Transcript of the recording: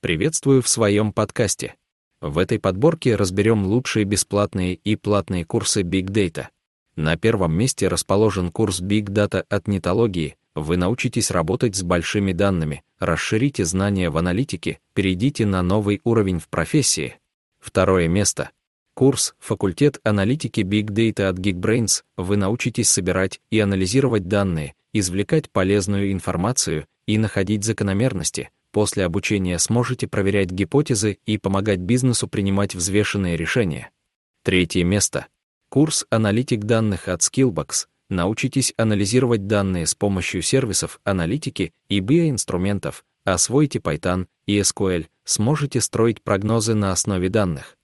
Приветствую в своем подкасте. В этой подборке разберем лучшие бесплатные и платные курсы Big Data. На первом месте расположен курс Big Data от нетологии. Вы научитесь работать с большими данными, расширите знания в аналитике, перейдите на новый уровень в профессии. Второе место. Курс «Факультет аналитики Big Data от Geekbrains» вы научитесь собирать и анализировать данные, извлекать полезную информацию и находить закономерности, После обучения сможете проверять гипотезы и помогать бизнесу принимать взвешенные решения. Третье место. Курс «Аналитик данных» от Skillbox. Научитесь анализировать данные с помощью сервисов аналитики и биоинструментов, освойте Python и SQL, сможете строить прогнозы на основе данных.